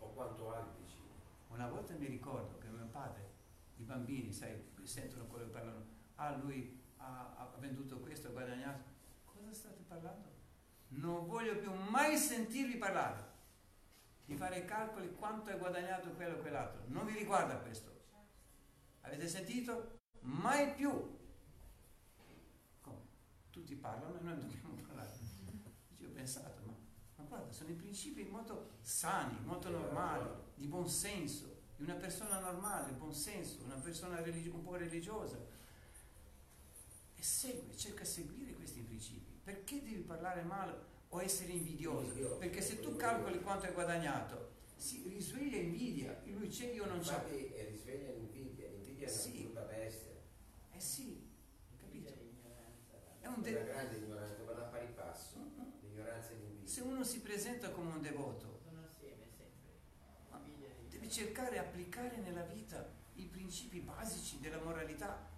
O quanto ha il vicino. Una volta mi ricordo che mio padre, i bambini, sai, sentono quello che parlano, ah lui ha, ha venduto questo, ha guadagnato. Cosa state parlando? Non voglio più mai sentirvi parlare di fare i calcoli quanto hai guadagnato quello o quell'altro. Non vi riguarda questo. Avete sentito? Mai più. Come? Tutti parlano e noi dobbiamo parlare. Io ho pensato, ma, ma guarda, sono i principi molto sani, molto normali, di buon senso, di una persona normale, buon senso, una persona religi- un po' religiosa. E segue, cerca di seguire questi principi. Perché devi parlare male o essere invidioso? Perché se tu calcoli quanto hai guadagnato, si risveglia invidia, lui c'è, io non c'ho. Infatti risveglia l'invidia, l'invidia è una Sì. brutta bestia. Eh sì, capito? È un una de- grande ignoranza, vanno a pari passo. L'ignoranza e l'invidia. se uno si presenta come un devoto, Sono assieme sempre. Ma E cercare di applicare nella vita i principi basici della moralità.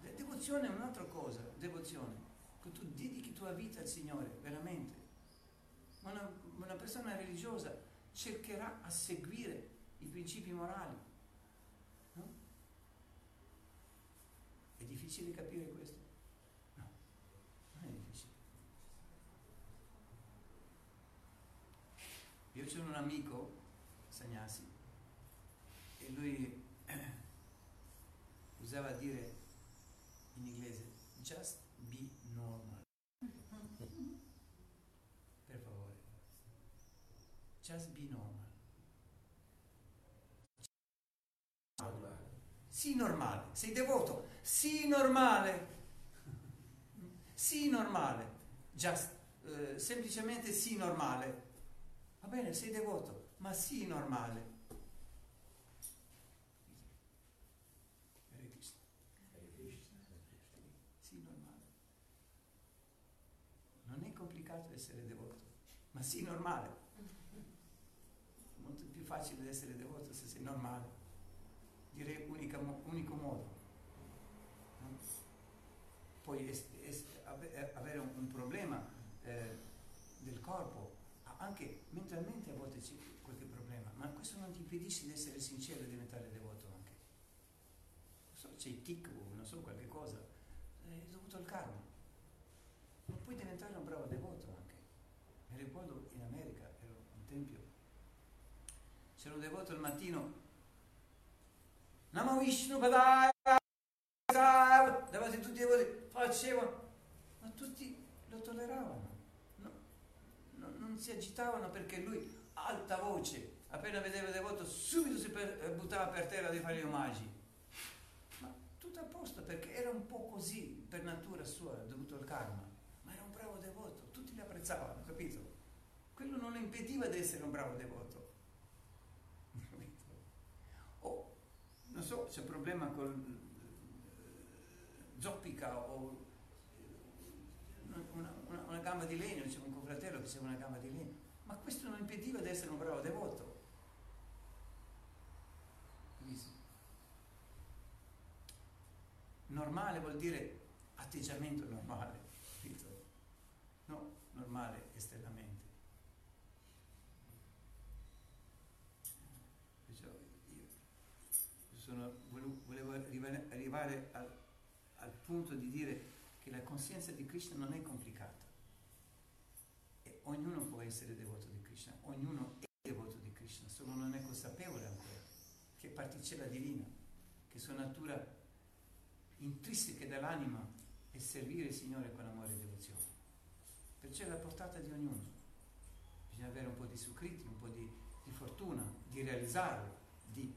Devozione è un'altra cosa, devozione, che tu dedichi tua vita al Signore, veramente. Ma una, una persona religiosa cercherà a seguire i principi morali. No? È difficile capire questo? No, non è difficile. amico, Sagnasi, e lui usava dire in inglese just be normal. Per favore. Just be normal. Normale. Sii normale. Sei devoto. Sii normale. Sii normale. Just, eh, semplicemente sii normale. Va bene, sei devoto, ma sii normale. Hare Krishna. Sii normale. Non complicato essere devoto, ma sii normale. Molto più facile essere devoto se sei normale. Direi unica unico modo. no? Poi es- es- eh, avere un, un problema eh, del corpo, anche mentalmente a volte c'è qualche problema, ma questo non ti impedisce di essere sincero e diventare devoto anche. So, c'è il tic, 8 del mattino. Namo Vishnu Padaya davanti a tutti i devoti facevano ma tutti lo tolleravano. No, no, non si agitavano perché lui alta voce appena vedeva il devoto subito si per, eh, buttava per terra di fare gli omaggi. Ma tutto a posto perché era un po' così per natura sua dovuto al karma. Ma era un bravo devoto tutti li apprezzavano capito? Quello non impediva di essere un bravo devoto. So, c'è un problema con eh, zoppica o eh, una, una- una gamba di legno, c'è un confratello che c'era una gamba di legno, ma questo non impediva di essere un bravo devoto. Normale vuol dire atteggiamento normale? No, normale esternamente. Perciò io sono- volevo, volevo arrivare, al, al punto di dire che la coscienza di Krishna non è complicata. E ognuno può essere devoto di Krishna, ognuno è devoto di Krishna, solo non è consapevole ancora che è particella divina, che sua natura intrinseca dell'anima è servire il Signore con amore e devozione. Perciò è la portata di ognuno. Bisogna avere un po' di sucriti, un po' di, di fortuna, di realizzarlo, di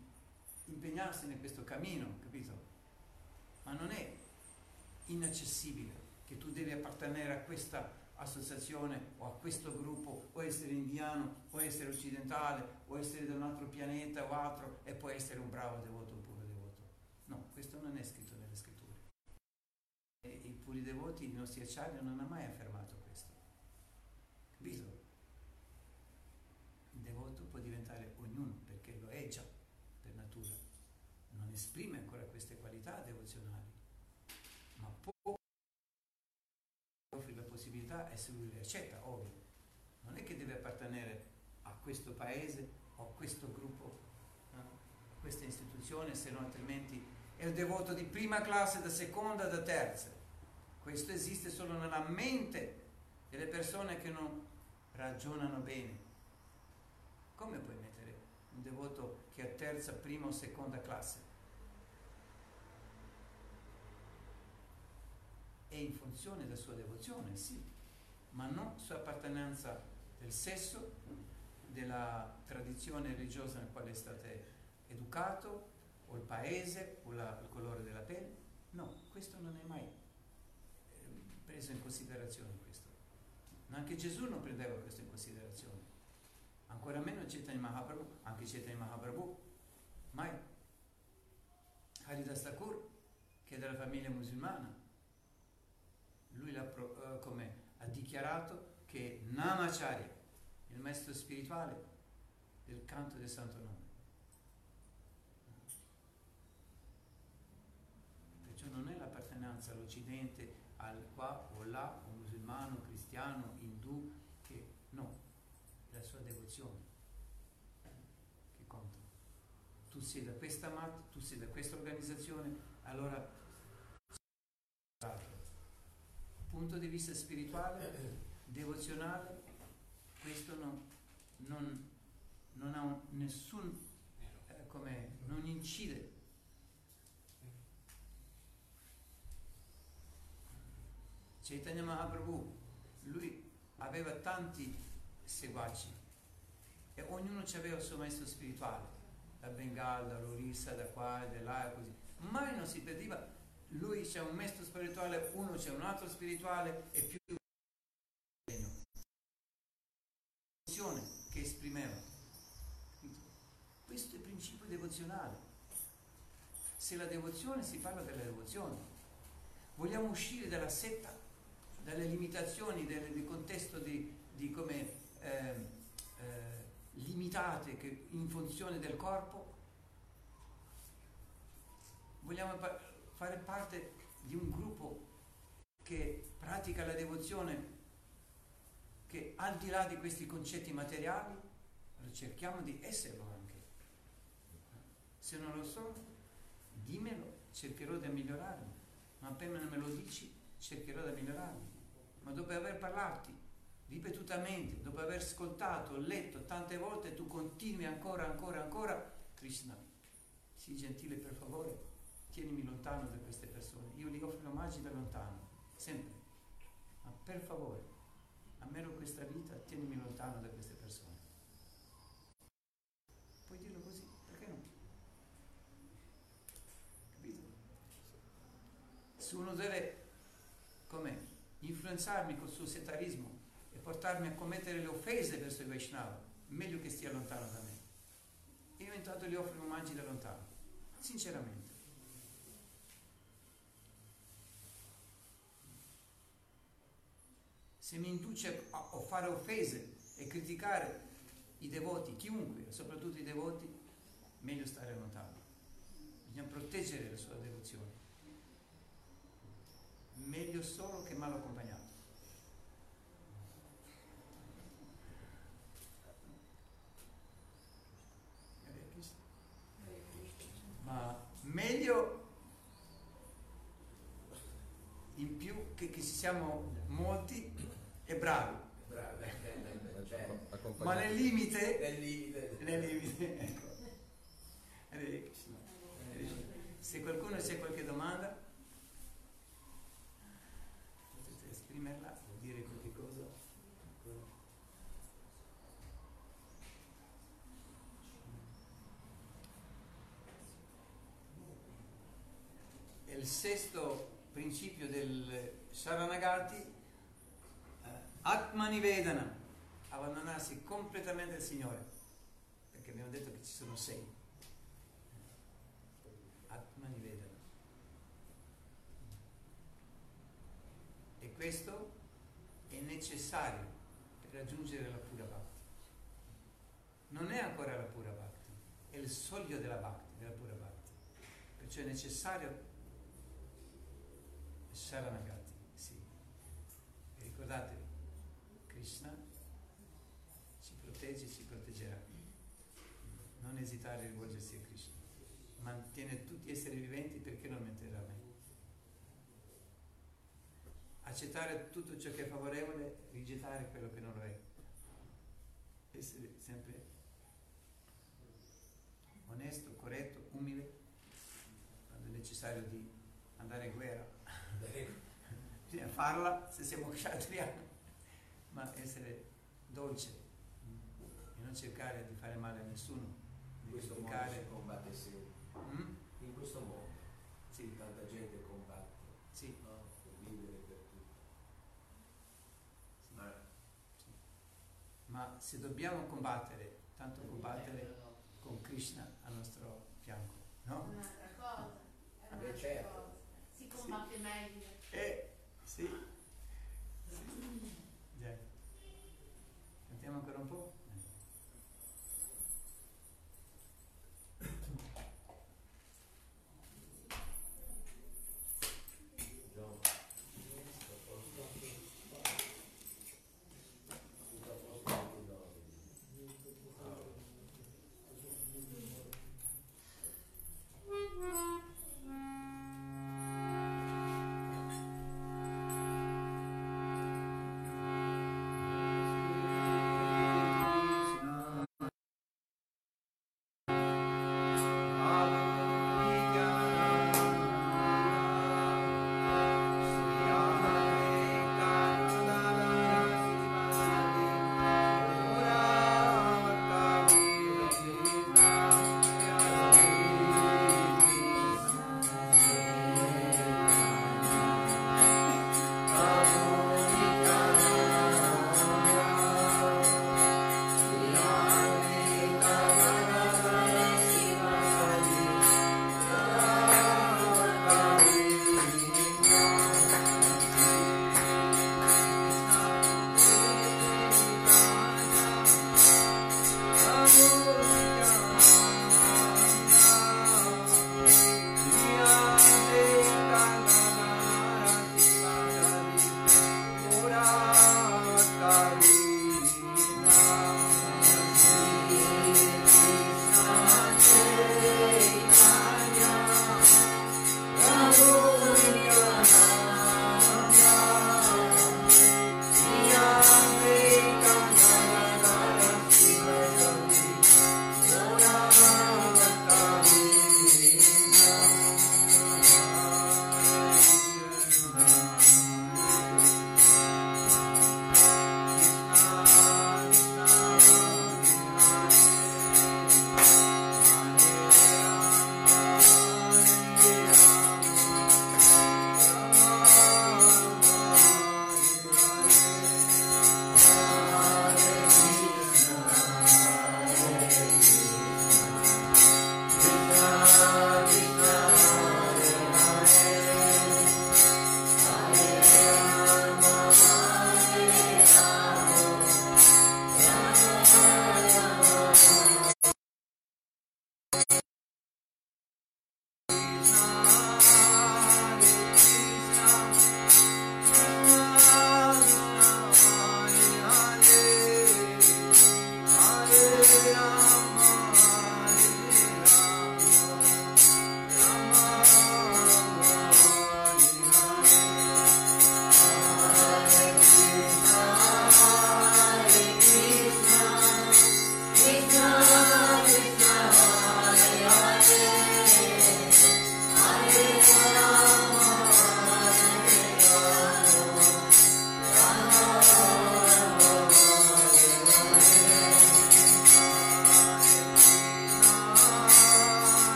impegnarsi in questo cammino, capito? Ma non è inaccessibile che tu devi appartenere a questa associazione o a questo gruppo, o essere indiano, o essere occidentale, o essere da un altro pianeta o altro, e poi essere un bravo devoto un puro devoto. No, questo non è scritto nelle scritture. E i puri devoti, i nostri acciari, non hanno mai affermato questo. Capito? Il devoto può diventare ognuno perché lo è già per natura. Non esprime ancora queste qualità devozionali, ma può offrire la possibilità e se lui le accetta, ovvio. Non è che deve appartenere a questo paese o questo gruppo, no? a questa istituzione, se no altrimenti è il devoto di prima classe, da seconda, da terza. Questo esiste solo nella mente delle persone che non ragionano bene. Come puoi mettere un devoto che è terza, prima o seconda classe? È in funzione della sua devozione, sì, ma non sua appartenenza del sesso, della tradizione religiosa nel quale è stato educato, o il paese, o la- il colore della pelle. No, questo non è mai eh, preso in considerazione questo. Anche Gesù non prendeva questo in considerazione. Ancora meno Chaitanya Mahaprabhu, anche Chaitanya Mahaprabhu, mai. Haridas Thakur, che è della famiglia musulmana, lui l'ha eh, come ha dichiarato che Namacharya, il maestro spirituale del canto del santo nome. Perciò non è l'appartenenza all'Occidente, al qua o là, o musulmano, cristiano, indù, che no, è la sua devozione che conta. Tu sei da questa mat, tu sei da questa organizzazione, allora punto di vista spirituale, devozionale, questo non, non, non ha un- nessun, eh, come, non incide. Chaitanya Mahaprabhu, lui aveva tanti seguaci e ognuno aveva il suo maestro spirituale, da Bengala, dall'Orissa, da qua da là e così. Mai non si perdeva, lui c'è un maestro spirituale, uno c'è un altro spirituale e più devozione che esprimeva. Capito? Questo è il principio devozionale. Se la devozione si parla della devozione, vogliamo uscire dalla setta, dalle limitazioni del, del contesto di, di come ehm, eh, limitate che in funzione del corpo, vogliamo pa- fare parte di un gruppo che pratica la devozione che al di là di questi concetti materiali cerchiamo di esserlo. Se non lo so, dimmelo, cercherò di migliorarmi. Ma appena me lo dici, cercherò di migliorarmi. Ma dopo aver parlarti ripetutamente, dopo aver ascoltato, letto tante volte, tu continui ancora, ancora, ancora, Krishna, sii gentile per favore, tienimi lontano da queste persone. Io li offro omaggi da lontano, sempre. Ma per favore, almeno questa vita, tienimi lontano da queste persone. Puoi dirlo così, perché no? Capito? Se uno deve, come, influenzarmi col suo settarismo e portarmi a commettere le offese verso il Vaishnava, meglio che stia lontano da me. Io intanto gli offro omaggi da lontano, sinceramente. se mi induce a fare offese e criticare i devoti, chiunque, soprattutto i devoti, meglio stare lontano. Bisogna proteggere la sua devozione. Meglio solo che mal accompagnato. Ma meglio in più che, che ci siamo molti e bravi, Bravo, eh, cioè, ma nel limite, nel limite. nel limite, ecco. Se qualcuno c'è qualche domanda, potete esprimerla o dire qualche cosa. E il sesto principio del Sharanagati eh, Atmani Vedana, abbandonarsi completamente al Signore, perché abbiamo detto che ci sono sei. Atmani Vedana. E questo è necessario per raggiungere la pura bhakti. Non è ancora la pura bhakti, è il soglio della bhakti, della pura bhakti. Perciò è necessario Sharanagati, sì. E ricordatevi, Krishna ci protegge, ci proteggerà. Non esitare a rivolgersi a Krishna. Mantiene tutti gli esseri viventi perché non metterà me. Accettare tutto ciò che è favorevole, rigettare quello che non lo è. Essere sempre onesto, corretto, umile, quando è necessario di andare in guerra bisogna farla se siamo kshatriyani, ma essere dolce e non cercare di fare male a nessuno, In questo modo si combatte sempre. Mm? In questo modo Sì, tanta gente combatte sì, no? per vivere per tutti. Ma sì. Ma se dobbiamo combattere, tanto combattere con Krishna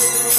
I'm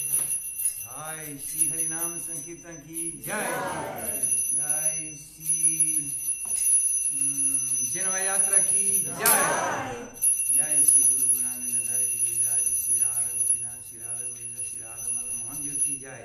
जय श्री हरिनाम संकीर्तन की जय जय श्री जनवा यात्रा की जय जय श्री गुरु गुरानंद जी जय श्री राधा गोपीनाथ श्री राधा गोविंद श्री राधा मदन मोहन जी की जय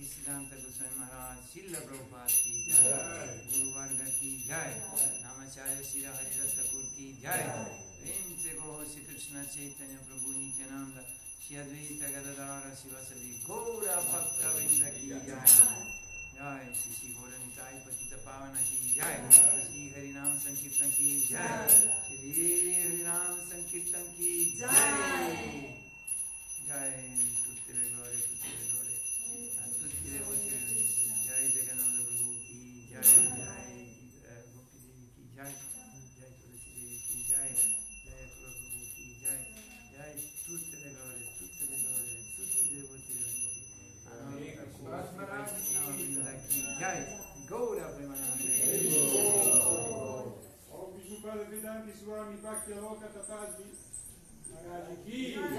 भक्ति सिद्धांत गोस्वामी महाराज शिल प्रभुपाद की जय गुरु वर्ग की जय नामाचार्य श्री हरिदास ठाकुर की जय प्रेम से गो श्री कृष्ण चैतन्य प्रभु नित्यानंद श्री अद्वैत गदाधर शिवसदि गौर भक्त वृंद की जय जय श्री श्री गौर निताय पतित पावन की जय श्री हरिनाम संकीर्तन की जय श्री हरिनाम संकीर्तन की जय जय tutte le glorie, देवते जय जगन्नाथ प्रभु की जय जय गोपी देवी की जय जय तुलसी देवी की जय जय प्रभु की जय जय तुस्त में गौरे तुस्त में गौरे तुस्त देवते Jai, Gaura Premanande. Om Vishnu Pada Vedanti Swami Bhakti Aloka Tatadvi Thank you.